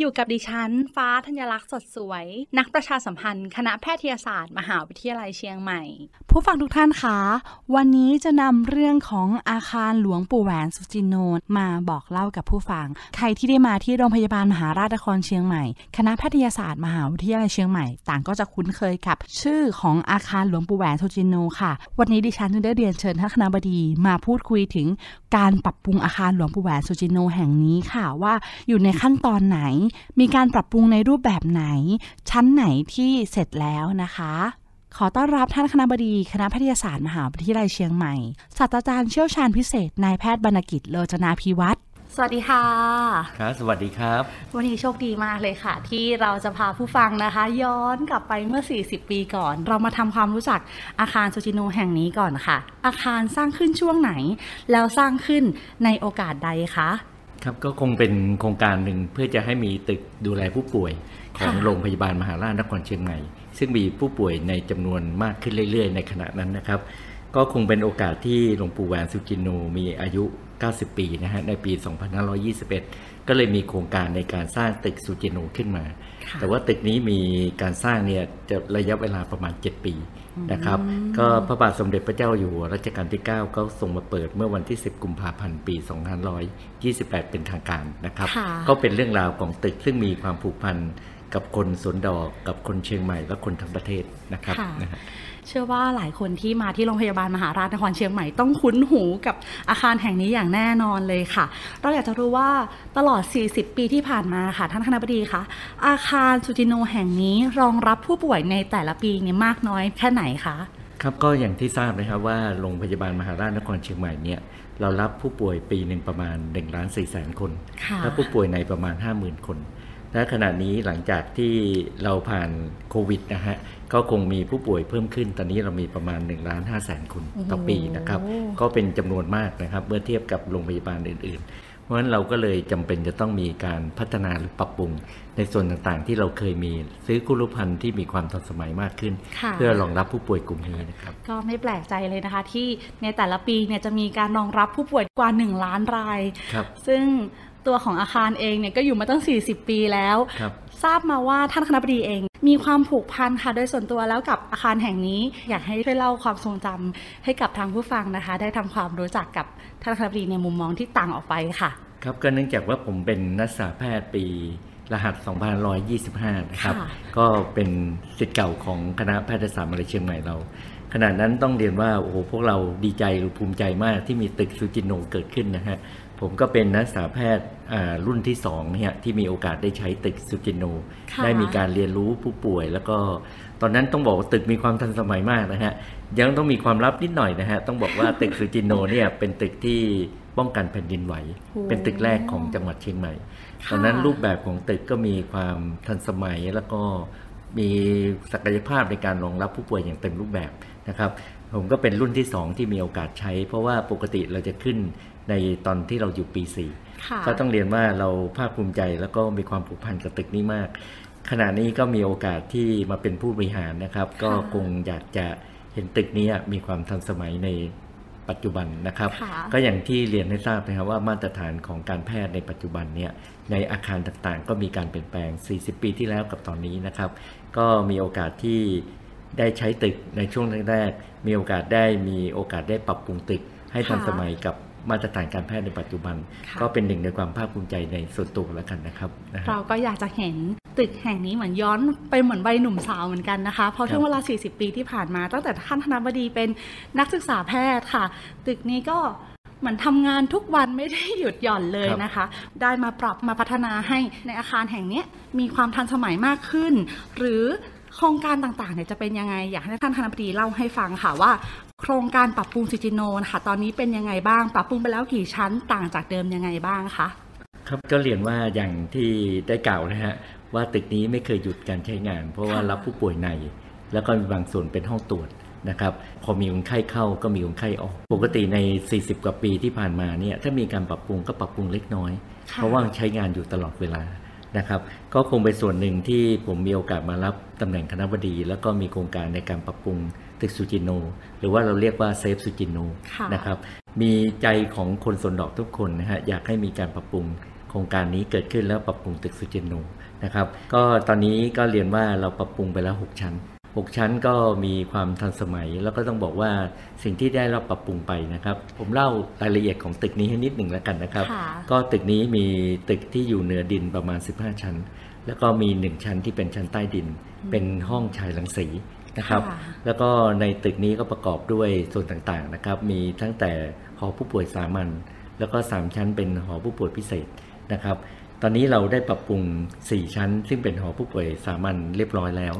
อยู่กับดิฉัน ฟ้าธัญลักษณ์สดสวย นักประชาสัมพันธ์ คณะแพทยศาสตร์ มหาวิทยาลัยเชียงใหม่ ผู้ฟังทุกท่านคะ วันนี้จะนำเรื่องของอาคารหลวงปู่แหวนสุจินโนมาบอกเล่ากับผู้ฟัง ใครที่ได้มาที่โรงพยาบาลมหาราชนครเชียงใหม่ คณะแพทยศาสตร์ มหาวิทยาลัยเชียงใหม่ ต่างก็จะคุ้นเคยกับ ชื่อของอาคารหลวงปู่แหวนสุจินโนค่ะ วันนี้ดิฉันจึงได้เรียนเชิญท่านคณะบดีมาพูดคุยถึงการปรับปรุงอาคารหลวงปู่แหวนสุจินโนแห่งนี้ค่ะว่าอยู่ในขั้นตอนไหนมีการปรับปรุงในรูปแบบไหน ชั้นไหนที่เสร็จแล้วนะคะ ขอต้อนรับท่านคณะบดีคณะแพทยศาสตร์มหาวิทยาลัยเชียงใหม่ ศาสตราจารย์เชี่ยวชาญพิเศษนายแพทย์บรรณกิจโลจนาพิวัตรสวัสดีค่ะ ครับ สวัสดีครับ วันนี้โชคดีมากเลยค่ะ ที่เราจะพาผู้ฟังนะคะ ย้อนกลับไปเมื่อ 40 ปีก่อน เรามาทำความรู้จักอาคารซูจิโนแห่งนี้ก่อนค่ะ อาคารสร้างขึ้นช่วงไหน แล้วสร้างขึ้นในโอกาสใดคะ ครับก็คงเป็นโครงการหนึ่งเพื่อจะให้มีตึกดูแลผู้ป่วยของค่ะโรงพยาบาลมหาราชนครเชียงใหม่ ซึ่งมีผู้ป่วยในจำนวนมากขึ้นเรื่อย ๆ ในขณะนั้นนะครับ ก็คงเป็นโอกาสที่หลวงปู่แหวนสุจินโนมีอายุ 90 ปีนะฮะในปี 2521 ก็เลยมีโครงการในการสร้างตึกสุจินโนขึ้นมาค่ะแต่ว่าตึกนี้มีการสร้างเนี่ยจะระยะเวลาประมาณ 7 ปี นะครับ ก็พระบาทสมเด็จพระเจ้าอยู่หัวรัชกาลที่ 9 ก็ส่งมาเปิดเมื่อวันที่ 10 กุมภาพันธ์ ปี 2528 เป็นทางการนะครับค่ะก็เป็นเรื่องราวของตึกซึ่งมีความผูกพันกับคนสวนดอกกับคนเชียงใหม่และคนทั้งประเทศนะครับค่ะนะฮะ เชื่อว่าหลายคนที่มาที่โรงพยาบาลมหาราชนครเชียงใหม่ต้องคุ้นหูกับอาคารแห่งนี้อย่างแน่นอนเลยค่ะ เราอยากจะรู้ว่าตลอด 40 ปีที่ผ่านมาค่ะท่านคณะบดีคะอาคารสุจิโนแห่งนี้รองรับผู้ป่วยในแต่ละปีเนี่ยมากน้อยแค่ไหนคะครับก็อย่างที่ทราบนะครับว่าโรงพยาบาลมหาราชนครเชียงใหม่เนี่ยเรารับผู้ป่วยปีหนึ่งประมาณ1ล้าน4แสนคนค่ะและผู้ป่วยในประมาณ 50,000 คน และขณะนี้หลังจากที่เราผ่านโควิดนะฮะก็คงมีผู้ป่วยเพิ่มขึ้น ตอนนี้เรามีประมาณ1ล้าน5แสนคนต่อปีนะครับโอ้โหก็เป็นจำนวนมากนะครับ เมื่อเทียบกับโรงพยาบาลอื่น ๆ เพราะฉะนั้นเราก็เลยจำเป็นจะต้องมีการพัฒนาหรือปรับปรุง ในส่วนต่างๆ ที่เราเคยมีซื้อคุรุพันธ์ที่มีความทันสมัยมากขึ้นค่ะเพื่อรองรับผู้ป่วยกลุ่มนี้นะครับ ก็ไม่แปลกใจเลยนะคะ ที่ในแต่ละปีเนี่ยจะมีการรองรับผู้ป่วยกว่า 1 ล้านรายครับซึ่ง ตัวของอาคารเองเนี่ยก็อยู่มาตั้ง 40 ปีแล้วครับทราบมาว่าท่านคณะบดีเอง มีความผูกพันค่ะ โดยส่วนตัวแล้วกับอาคารแห่งนี้ อยากให้ช่วยเล่าความทรงจำให้กับทางผู้ฟังนะคะ ได้ทำความรู้จักกับท่านคณะบดีในมุมมองที่ต่างออกไปค่ะ ครับก็เนื่องจากว่าผมเป็นนักศึกษาแพทย์ปีรหัส2525 นะครับค่ะก็เป็นสิทธิ์เก่าของคณะแพทยศาสตร์มหาวิทยาลัยเชียงใหม่เรา ขณะนั้นต้องเรียนว่า โอ้โห พวกเราดีใจหรือภูมิใจมากที่มีตึกซูจิโนเกิดขึ้นนะฮะ ผมก็เป็นนักศึกษาแพทย์อ่ารุ่นที่สองเนี่ยที่มีโอกาสได้ใช้ตึกซูจิโนค่ะได้มีการเรียนรู้ผู้ป่วย แล้วก็ตอนนั้นต้องบอกว่าตึกมีความทันสมัยมากนะฮะยังต้องมีความลับนิดหน่อยนะฮะต้องบอกว่าตึกซูจิโนเนี่ยเป็นตึกที่ป้องกันแผ่นดินไหวโอ้เป็นตึกแรกของจังหวัดเชียงใหม่ค่ะตอนนั้นรูปแบบของตึกก็มีความทันสมัยแล้วก็มีศักยภาพในการรองรับผู้ป่วยอย่างเต็มรูปแบบนะครับ ผมก็เป็นรุ่นที่สองที่มีโอกาสใช้ เพราะว่าปกติเราจะขึ้นในตอนที่เราอยู่ปีสี่ค่ะก็ต้องเรียนว่าเราภาคภูมิใจแล้วก็มีความผูกพันกับตึกนี้มาก ขณะนี้ก็มีโอกาสที่มาเป็นผู้บริหารนะครับ ก็คงอยากจะเห็นตึกนี้มีความทันสมัยในปัจจุบันนะครับค่ะก็อย่างที่เรียนให้ทราบนะครับว่ามาตรฐานของการแพทย์ในปัจจุบันเนี่ยในอาคารต่างๆ ก็มีการเปลี่ยนแปลง 40 ปีที่แล้วกับตอนนี้นะครับ ก็มีโอกาสที่ ได้ใช้ตึกในช่วงแรกๆมีโอกาสได้มีโอกาสได้ปรับปรุงตึกให้ทันค่ะสมัยกับมาตรฐานการแพทย์ในปัจจุบันค่ะก็เป็นหนึ่งในความภาคภูมิใจในส่วนตัวแล้วกันนะครับนะฮะเราก็อยากจะเห็นตึกแห่งนี้เหมือนย้อนไปเหมือนวัยหนุ่มสาวเหมือนกันนะคะ เพราะครับช่วงเวลา 40 ปีที่ผ่านมา ตั้งแต่ท่านธนบดีเป็นนักศึกษาแพทย์ค่ะ ตึกนี้ก็เหมือนทำงานทุกวันไม่ได้หยุดหย่อนเลยนะคะ ได้มาปรับมาพัฒนาให้ในอาคารแห่งเนี้ยมีความทันสมัยมากขึ้น หรือ โครงการต่างๆเนี่ยจะเป็นยังไง อยากให้ท่านคณะบดีเล่าให้ฟังค่ะว่า โครงการปรับปรุงสุจินโนนะคะตอนนี้เป็นยังไงบ้าง ปรับปรุงไปแล้วกี่ชั้นต่างจากเดิมยังไงบ้างคะครับก็เรียนว่าอย่างที่ได้กล่าวนะฮะว่าตึกนี้ไม่เคยหยุดการใช้งาน เพราะว่าค่ะรับผู้ป่วยใน แล้วก็มีบางส่วนเป็นห้องตรวจนะครับพอมีคนไข้เข้าก็มีคนไข้ออก ปกติใน 40 กว่าปีที่ผ่านมาเนี่ยถ้ามีการปรับปรุงก็ปรับปรุงเล็กน้อยค่ะเพราะว่าใช้งานอยู่ตลอดเวลา นะครับ ก็คงเป็นส่วนหนึ่งที่ผมมีโอกาสมารับตำแหน่งคณะบดี แล้วก็มีโครงการในการปรับปรุงตึกสุจินโน หรือว่าเราเรียกว่าเซฟสุจินโนค่ะนะครับ มีใจของคนสวนดอกทุกคนนะฮะอยากให้มีการปรับปรุงโครงการนี้เกิดขึ้นแล้วปรับปรุงตึกสุจินโนนะครับ ก็ตอนนี้ก็เรียนว่าเราปรับปรุงไปแล้ว 6 ชั้น 6 ชั้นก็มีความทันสมัย แล้วก็ต้องบอกว่าสิ่งที่ได้รับปรับปรุงไปนะครับ ผมเล่ารายละเอียดของตึกนี้ให้นิดหนึ่งแล้วกันนะครับค่ะก็ตึกนี้มีตึกที่อยู่เหนือดินประมาณ 15 ชั้น แล้วก็มี 1 ชั้นที่เป็นชั้นใต้ดิน เป็นห้องชายลังสีนะครับค่ะแล้วก็ในตึกนี้ก็ประกอบด้วยส่วนต่างๆนะครับ มีตั้งแต่หอผู้ป่วยสามัญแล้วก็ 3 ชั้นเป็นหอผู้ป่วยพิเศษนะครับ ตอนนี้เราได้ปรับปรุง 4 ชั้น ซึ่งเป็นหอผู้ป่วยสามัญเรียบร้อยแล้ว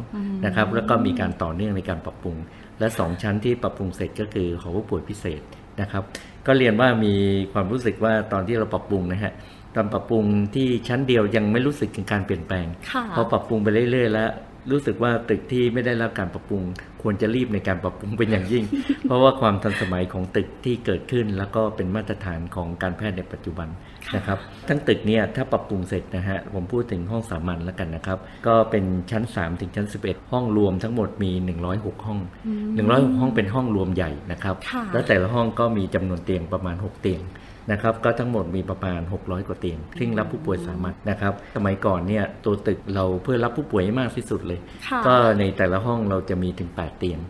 นะครับ แล้วก็มีการต่อเนื่องในการปรับปรุง และ 2 ชั้นที่ปรับปรุงเสร็จก็คือหอผู้ป่วยพิเศษนะครับ ก็เรียนว่ามีความรู้สึกว่าตอนที่เราปรับปรุงนะฮะตอนปรับปรุงที่ชั้นเดียวยังไม่รู้สึกถึงการเปลี่ยนแปลงค่ะพอปรับปรุงไปเรื่อยๆแล้ว รู้สึกว่าตึกที่ไม่ได้รับการปรับปรุง ควรจะรีบในการปรับปรุงเป็นอย่างยิ่ง เพราะว่าความทันสมัยของตึกที่เกิดขึ้น แล้วก็เป็นมาตรฐานของการแพทย์ในปัจจุบันนะครับ ทั้งตึกเนี่ยถ้าปรับปรุงเสร็จนะฮะผมพูดถึงห้องสามัญแล้วกันนะครับ ก็เป็นชั้น 3 ถึงชั้น 11 ห้องรวมทั้งหมดมี 106 ห้อง 106 ห้องเป็นห้องรวมใหญ่นะครับค่ะแล้วแต่ละห้องก็มีจำนวนเตียงประมาณ 6 เตียง นะครับก็ทั้งหมดมีประมาณ 600 กว่าเตียงซึ่งรับผู้ป่วยสามัญนะครับสมัยก่อนเนี่ยตัวตึกเราเพื่อรับผู้ป่วยให้มากที่สุดเลยค่ะก็ในแต่ละห้องเราจะมีถึง 8 เตียง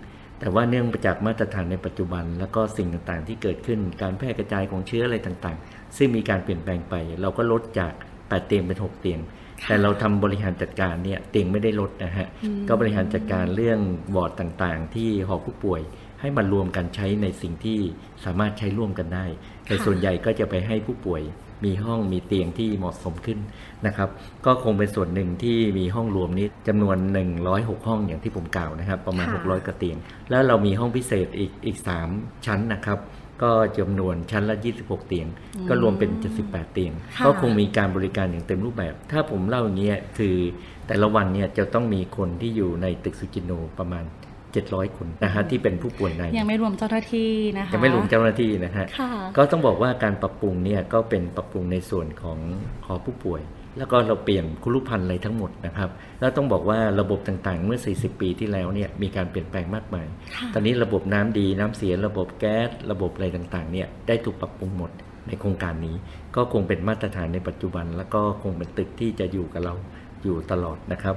แต่ว่าเนื่องมาจากมาตรฐานในปัจจุบัน แล้วก็สิ่งต่างๆที่เกิดขึ้นการแพร่กระจายของเชื้ออะไรต่างๆ ซึ่งมีการเปลี่ยนแปลงไป เราก็ลดจาก 8 เตียงเป็น 6 เตียงแต่เราทำบริหารจัดการเนี่ยเตียงไม่ได้ลดนะฮะ ก็บริหารจัดการเรื่องวอร์ดต่างๆ ที่หอผู้ป่วย ให้มันรวมกันใช้ในสิ่งที่สามารถใช้ร่วมกันได้ แต่ส่วนใหญ่ก็จะไปให้ผู้ป่วยมีห้องมีเตียงที่เหมาะสมขึ้นนะครับ ก็คงเป็นส่วนหนึ่งที่มีห้องรวมนี้จำนวน 106 ห้องอย่างที่ผมกล่าวนะครับ ประมาณค่ะ600กว่าเตียง แล้วเรามีห้องพิเศษอีกอีก 3 ชั้นนะครับ ก็จำนวนชั้นละ 26 เตียง ก็รวมเป็น 78 เตียงค่ะก็คงมีการบริการอย่างเต็มรูปแบบ ถ้าผมเล่าอย่างเงี้ยคือแต่ละวันเนี่ยจะต้องมีคนที่อยู่ในตึกสุจินโนประมาณ 700 คนนะฮะที่เป็นผู้ป่วยในยังไม่รวมเจ้าหน้าที่นะคะยังไม่รวมเจ้าหน้าที่นะฮะค่ะก็ต้องบอกว่าการปรับปรุงเนี่ยก็เป็นปรับปรุงในส่วนของหอผู้ป่วย แล้วก็เราเปลี่ยนคุรุพันธ์อะไรทั้งหมดนะครับ แล้วต้องบอกว่าระบบต่างๆ เมื่อ 40 ปีที่แล้วเนี่ยมีการเปลี่ยนแปลงมากมายค่ะตอนนี้ระบบน้ำดีน้ำเสียระบบแก๊สระบบอะไรต่างๆเนี่ยได้ถูกปรับปรุงหมดในโครงการนี้ก็คงเป็นมาตรฐานในปัจจุบัน แล้วก็คงเป็นตึกที่จะอยู่กับเราอยู่ตลอดนะครับ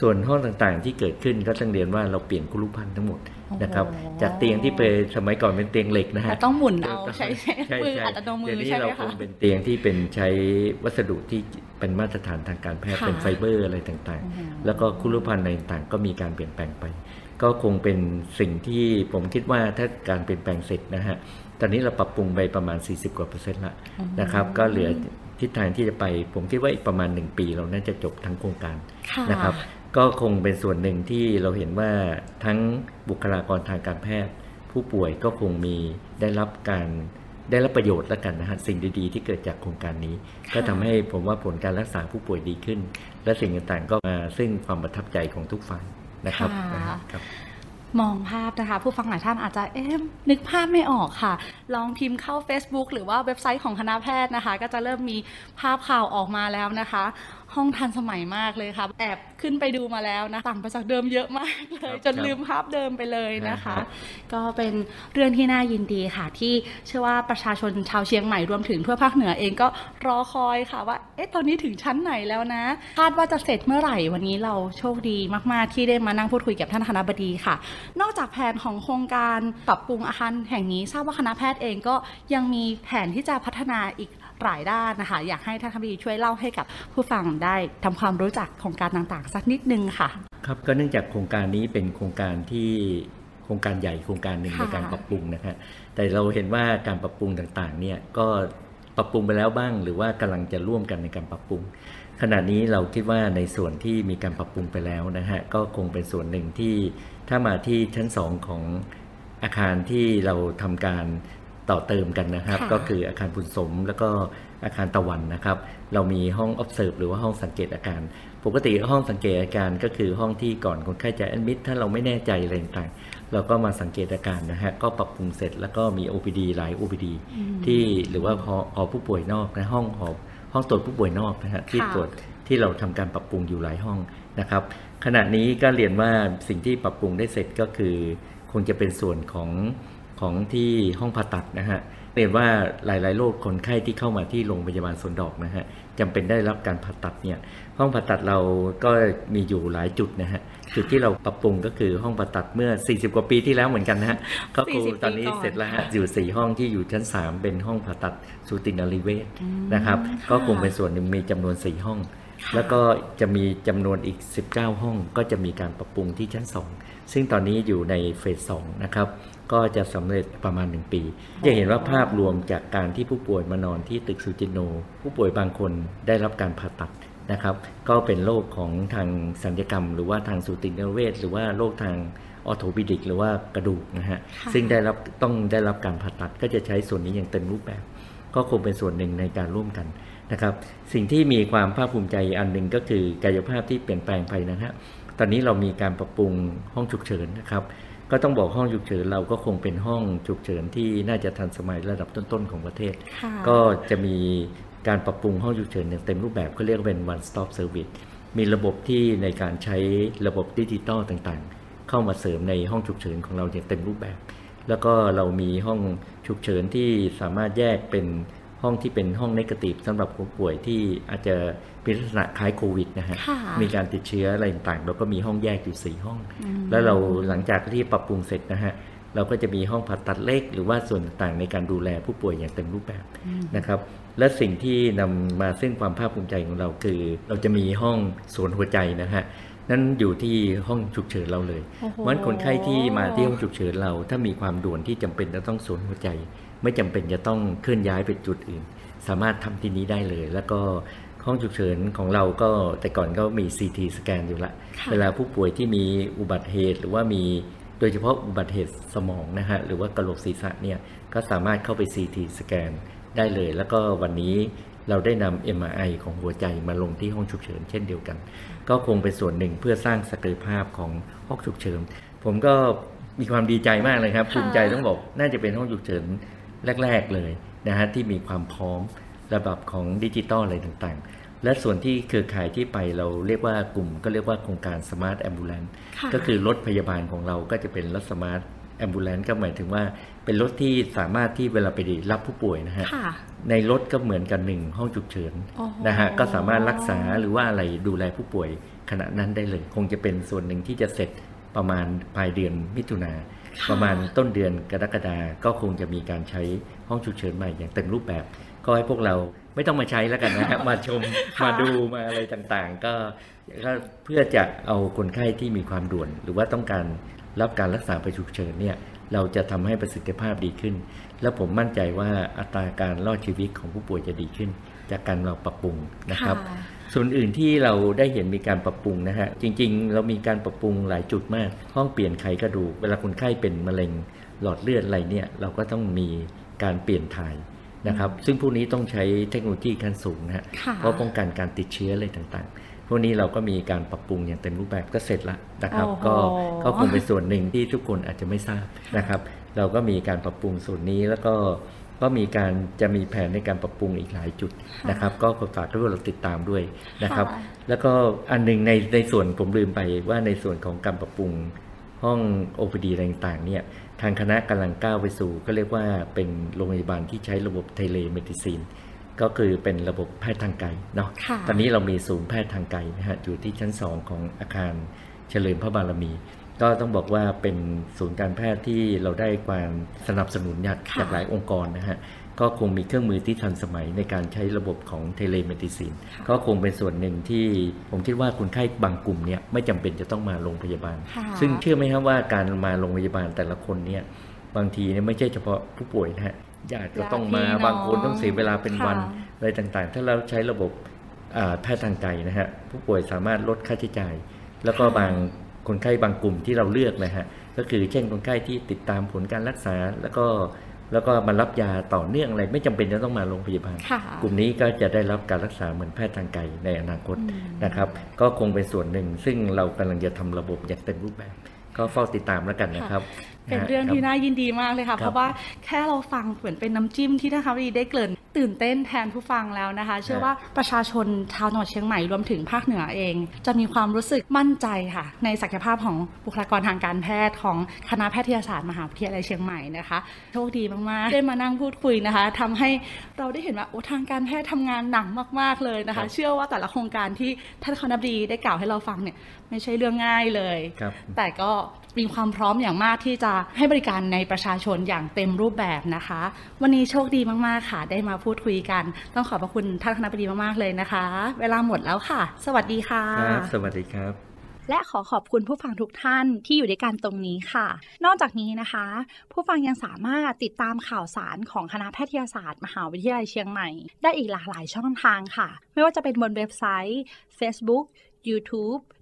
ส่วนห้องต่างๆที่เกิดขึ้นก็ต้องเรียนว่าเราเปลี่ยนคุรุพันธ์ทั้งหมดนะครับโอ้โหจากเตียงที่เป็นสมัยก่อนเป็นเตียงเหล็กนะฮะแต่ต้องหมุนเอาใช้ใช้ใช่มือใช่อัตโนมืเดี๋ยอวนี้ใช่ไหมเราคคะงเป็นเตียงที่เป็นใช้วัสดุที่เป็นมาตรฐานทางการแพทย์ค่ะเป็นไฟเบอร์อะไรต่างอือฮึๆแล้วก็คุรุพันธ์อะไรต่างๆ ก็มีการเปลี่ยนแปลงไป ก็คงเป็นสิ่งที่ผมคิดว่าถ้าการเปลี่ยนแปลงเสร็จนะฮะตอนนี้เราปรับปรุงไปประมาณ 40 กว่าเปอร์เซ็นต์ละนะครับก็เหลือทิศทางที่จะไป ผมคิดว่าอีกประมาณ 1 ปี เราน่าจะจบทั้งโครงการค่ะนะครับ ก็คงเป็นส่วนหนึ่งที่เราเห็นว่าทั้งบุคลากรทางการแพทย์ ผู้ป่วยก็คงมีได้รับการได้รับประโยชน์แล้วกันนะฮะสิ่งดีๆ ที่เกิดจากโครงการนี้ค่ะก็ทำให้ผมว่าผลการรักษาผู้ป่วยดีขึ้น และสิ่งต่างๆก็มาซึ่งความประทับใจของทุกฝ่ายนะครับค่ะนะฮะครับมองภาพนะคะ ผู้ฟังหลายท่านอาจจะเอ๊ะนึกภาพไม่ออกค่ะ ลองพิมพ์เข้า Facebook หรือว่าเว็บไซต์ของคณะแพทย์นะคะ ก็จะเริ่มมีภาพข่าวออกมาแล้วนะคะ ห้องทันสมัยมากเลยค่ะ แอบขึ้นไปดูมาแล้วนะต่างไปจากเดิมเยอะมากเลยครับจนลืมภาพเดิมไปเลยนะคะครับก็เป็นเรื่องที่น่ายินดีค่ะ ที่เชื่อว่าประชาชนชาวเชียงใหม่รวมถึงทั่วภาคเหนือเองก็รอคอยค่ะว่าเอ๊ะตอนนี้ถึงชั้นไหนแล้วนะ คาดว่าจะเสร็จเมื่อไหร่วันนี้เราโชคดีมาก ๆ ที่ได้มานั่งพูดคุยกับท่านคณะบดีค่ะ นอกจากแผนของโครงการปรับปรุงอาคารแห่งนี้ทราบว่าคณะแพทย์เองก็ยังมีแผนที่จะพัฒนาอีก หลายด้านนะคะ อยากให้ท่านคณะบดีช่วยเล่าให้กับผู้ฟังได้ทำความรู้จักโครงการต่างๆ สักนิดนึงค่ะ ครับก็เนื่องจากโครงการนี้เป็นโครงการที่โครงการใหญ่โครงการหนึ่งค่ะในการปรับปรุงนะฮะแต่เราเห็นว่าการปรับปรุงต่างๆเนี่ยก็ปรับปรุงไปแล้วบ้าง หรือว่ากำลังจะร่วมกันในการปรับปรุง ขณะนี้เราคิดว่าในส่วนที่มีการปรับปรุงไปแล้วนะฮะก็คงเป็นส่วนหนึ่งที่ถ้ามาที่ชั้นสองของอาคารที่เราทำการ ต่อเติมกันนะครับค่ะก็คืออาคารบุญสม แล้วก็อาคารตะวันนะครับ เรามีห้อง observe หรือว่าห้องสังเกตอาการ ปกติห้องสังเกตอาการก็คือห้องที่ก่อนคนไข้จะ admit ถ้าเราไม่แน่ใจอะไรต่างๆเราก็มาสังเกตอาการนะฮะ ก็ปรับปรุงเสร็จแล้วก็มี OPD หลาย OPD ที่หรือว่าหอหอผู้ป่วยนอกนะห้องหอห้องตรวจผู้ป่วยนอกนะฮะที่ค่ะตรวจที่เราทำการปรับปรุงอยู่หลายห้องนะครับ ขณะนี้ก็เรียนว่าสิ่งที่ปรับปรุงได้เสร็จก็คือ คงจะเป็นส่วนของ ของที่ห้องผ่าตัดนะฮะเรียนว่าหลาย ๆ โรคคนไข้ที่เข้ามาที่โรงพยาบาลสวนดอกนะฮะจำเป็นได้รับการผ่าตัดเนี่ยห้องผ่าตัดเราก็มีอยู่หลายจุดนะฮะจุดที่เราปรับปรุงก็คือห้องผ่าตัดเมื่อ 40 กว่าปีที่แล้วเหมือนกันนะฮะก็คือ40ตอนนี้ปีก่อนเสร็จแล้วฮะอยู่4ห้องที่อยู่ชั้น 3 เป็นห้องผ่าตัดสูตินรีเวชนะครับก็คงเป็นส่วนหนึ่งมีจำนวน 4 ห้อง แล้วก็จะมีจำนวนอีก 19 ห้องก็จะมีการปรับปรุงที่ชั้น 2 ซึ่งตอนนี้อยู่ในเฟส2นะครับ ก็จะสำเร็จประมาณ 1 ปี จะเห็นว่าภาพรวมจากการที่ผู้ป่วยมานอนที่ตึกซูจิโน ผู้ป่วยบางคนได้รับการผ่าตัดนะครับ ก็เป็นโรคของทางสัญญกรรม หรือว่าทางสูตินรีเวชหรือว่าโรคทางออโทปิดิกหรือว่ากระดูกนะฮะค่ะซึ่งได้รับต้องได้รับการผ่าตัดก็จะใช้ส่วนนี้อย่างเต็มรูปแบบ ก็คงเป็นส่วนหนึ่งในการร่วมกันนะครับ สิ่งที่มีความภาคภูมิใจอันหนึ่งก็คือกายภาพที่เปลี่ยนแปลงไปนะฮะ ตอนนี้เรามีการปรับปรุงห้องฉุกเฉินนะครับ ก็ต้องบอกห้องฉุกเฉินเราก็คงเป็นห้องฉุกเฉินที่น่าจะทันสมัยระดับต้นๆของประเทศค่ะก็จะมีการปรับปรุงห้องฉุกเฉินอย่างเต็มรูปแบบก็เรียกว่าเป็น one stop service มีระบบที่ในการใช้ระบบดิจิตอลต่างๆ เข้ามาเสริมในห้องฉุกเฉินของเราอย่างเต็มรูปแบบ แล้วก็เรามีห้องฉุกเฉินที่สามารถแยกเป็น ห้องที่เป็นห้องนกาทีฟสำหรับผู้ป่วยที่อาจจะเป็นลักษณะคล้ายโควิดนะฮะค่ะมีการติดเชื้ออะไรต่างๆเราก็มีห้องแยกอยู่ 4 ห้อง แล้วเราหลังจากที่ปรับปรุงเสร็จนะฮะ เราก็จะมีห้องผ่าตัดเล็ก หรือว่าส่วนต่างๆในการดูแลผู้ป่วยอย่างเต็มรูปแบบนะครับ และสิ่งที่นำมาซึ่งความภาคภูมิใจของเราคือ เราจะมีห้องสวนหัวใจนะฮะนั่นอยู่ที่ห้องฉุกเฉินเราเลยโอ้โหเพราะฉะนั้นคนไข้ที่มาที่ห้องฉุกเฉินเรา ถ้ามีความด่วนที่จำเป็นจะต้องสวนหัวใจ ไม่จำเป็นจะต้องเคลื่อนย้ายไปจุดอื่น สามารถทำที่นี้ได้เลย แล้วก็ห้องฉุกเฉินของเราก็แต่ก่อนก็มี CT สแกนอยู่ละค่ะเวลาผู้ป่วยที่มีอุบัติเหตุ หรือว่ามีโดยเฉพาะอุบัติเหตุสมองนะฮะหรือว่ากระโหลกศีรษะเนี่ยก็สามารถเข้าไป CT สแกนได้เลย แล้วก็วันนี้เราได้นำ MRI ของหัวใจมาลงที่ห้องฉุกเฉินเช่นเดียวกัน ก็คงเป็นส่วนหนึ่งเพื่อสร้างศักยภาพของห้องฉุกเฉิน ผมก็มีความดีใจมากเลยครับค่ะภูมิใจต้องบอกน่าจะเป็นห้องฉุกเฉิน แรก ๆเลยนะฮะที่มีความพร้อมระดับของดิจิตอลอะไรต่างๆ และส่วนที่เครือข่ายที่ไปเราเรียกว่ากลุ่ม ก็เรียกว่าโครงการ Smart Ambulance ค่ะก็คือรถพยาบาลของเราก็จะเป็นรถ Smart Ambulance ก็หมายถึงว่าเป็นรถที่สามารถที่เวลาไปรับผู้ป่วยนะฮะค่ะในรถก็เหมือนกันหนึ่งห้องฉุกเฉินโอ้โหนะฮะก็สามารถรักษาหรือว่าอะไรดูแลผู้ป่วยขณะนั้นได้เลย คงจะเป็นส่วนหนึ่งที่จะเสร็จประมาณปลายเดือนมิถุนาค่ะ ประมาณต้นเดือนกรกฎาก็คงจะมีการใช้ห้องฉุกเฉินใหม่อย่างเต็มรูปแบบ ก็ให้พวกเราไม่ต้องมาใช้แล้วกันนะฮะมาชมค่ะมาดูมาอะไรต่างๆก็ก็เพื่อจะเอาคนไข้ที่มีความด่วน หรือว่าต้องการรับการรักษาไปฉุกเฉินเนี่ยเราจะทำให้ประสิทธิภาพดีขึ้น แล้วผมมั่นใจว่าอัตราการรอดชีวิตของผู้ป่วยจะดีขึ้น จากการเราปรับปรุงนะครับค่ะ ส่วนอื่นที่เราได้เห็นมีการปรับปรุงนะฮะ จริง ๆ เรามีการปรับปรุงหลายจุดมาก ห้องเปลี่ยนไขกระดูก เวลาคนไข้เป็นมะเร็งหลอดเลือดอะไรเนี่ย เราก็ต้องมีการเปลี่ยนถ่ายนะครับ ซึ่งพวกนี้ต้องใช้เทคโนโลยีขั้นสูงนะฮะค่ะเพราะป้องกันการติดเชื้ออะไรต่างๆ พวกนี้เราก็มีการปรับปรุงอย่างเต็มรูปแบบก็เสร็จละนะครับโอ้โหก็ก็คงเป็นส่วนหนึ่งที่ทุกคนอาจจะไม่ทราบนะครับ เราก็มีการปรับปรุงส่วนนี้แล้วก็ ก็มีการจะมีแผนในการปรับปรุงอีกหลายจุดนะครับ ก็ขอฝากทุกคนเราติดตามด้วยนะครับค่ะแล้วก็อันหนึงในในส่วนผมลืมไปว่าในส่วนของการปรับปรุงห้อง OPD อะไรต่างๆเนี่ยทางคณะกำลังก้าวไปสู่ก็เรียกว่าเป็นโรงพยาบาลที่ใช้ระบบ telemedicine ก็คือเป็นระบบแพทย์ทางไกลเนาะค่ะตอนนี้เรามีศูนย์แพทย์ทางไกลนะฮะอยู่ที่ชั้น 2 ของอาคารเฉลิมพระบารมี ก็ต้องบอกว่าเป็นศูนย์การแพทย์ที่เราได้ความสนับสนุนจากค่ะจากหลายองค์กรนะฮะก็คงมีเครื่องมือที่ทันสมัยในการใช้ระบบของ telemedicine ก็คงเป็นส่วนหนึ่งที่ผมคิดว่าคนไข้บางกลุ่มเนี่ยไม่จำเป็นจะต้องมาโรงพยาบาลค่ะซึ่งเชื่อไหมครับว่าการมาโรงพยาบาลแต่ละคนเนี่ยบางทีเนี่ยไม่ใช่เฉพาะผู้ป่วยนะฮะญาติก็ต้องมาญาติพี่น้องบางคนต้องเสียเวลาเป็นวันค่ะอะไรต่างๆ ถ้าเราใช้ระบบอ่าแพทย์ทางไกลนะฮะผู้ป่วยสามารถลดค่าใช้จ่าย แล้วก็บาง คนไข้บางกลุ่มที่เราเลือกนะฮะก็คือเช่นคนไข้ที่ติดตามผลการรักษาแล้วก็แล้วก็มารับยาต่อเนื่องอะไรไม่จำเป็นจะต้องมาโรงพยาบาลค่ะกลุ่มนี้ก็จะได้รับการรักษาเหมือนแพทย์ทางไกลในอนาคตอืมนะครับ ก็คงเป็นส่วนหนึ่ง ซึ่งเรากำลังจะทำระบบอย่างเต็มรูปแบบ ก็เฝ้าติดตามแล้วกันนะครับเป็นเรื่องที่ะคบน่ายินดีมากเลยค่ะครับเพราะว่าแค่เราฟังเหมือนเป็นน้ำจิ้มที่ท่านคำดีได้เกริ่นตื่นเต้นแทนผู้ฟังแล้วนะคะ เชื่อว่าประชาชนชาวจังหวัดเชียงใหม่รวมถึงภาคเหนือเอง จะมีความรู้สึกมั่นใจค่ะ ในศักยภาพของบุคลากรทางการแพทย์ของคณะแพทยศาสตร์มหาวิทยาลัยเชียงใหม่นะคะโชคดีมากๆได้มานั่งพูดคุยนะคะทำให้เราได้เห็นว่าโอ้ทางการแพทย์ทำงานหนักมาก ๆเลยนะครัคะบเชื่อว่าแต่ละโครงการที่ท่านคณะบดีได้กล่าวให้เราฟังเนี่ยไม่ใช่เรื่องง่ายเลยครับแต่ก็มีความพร้อมอย่างมากที่จะให้บริการในประชาชนอย่างเต็มรูปแบบนะคะ วันนี้โชคดีมากๆค่ะ ได้มาพูดคุยกัน ต้องขอบพระคุณท่านคณะบดีมากๆเลยนะคะ เวลาหมดแล้วค่ะ สวัสดีค่ะครับสวัสดีครับและขอขอบคุณผู้ฟังทุกท่านที่อยู่ด้วยกันตรงนี้ค่ะ นอกจากนี้นะคะ ผู้ฟังยังสามารถติดตามข่าวสารของคณะแพทยศาสตร์ มหาวิทยาลัยเชียงใหม่ ได้อีกหลากหลายช่องทางค่ะ ไม่ว่าจะเป็นบนเว็บไซต์ Facebook YouTube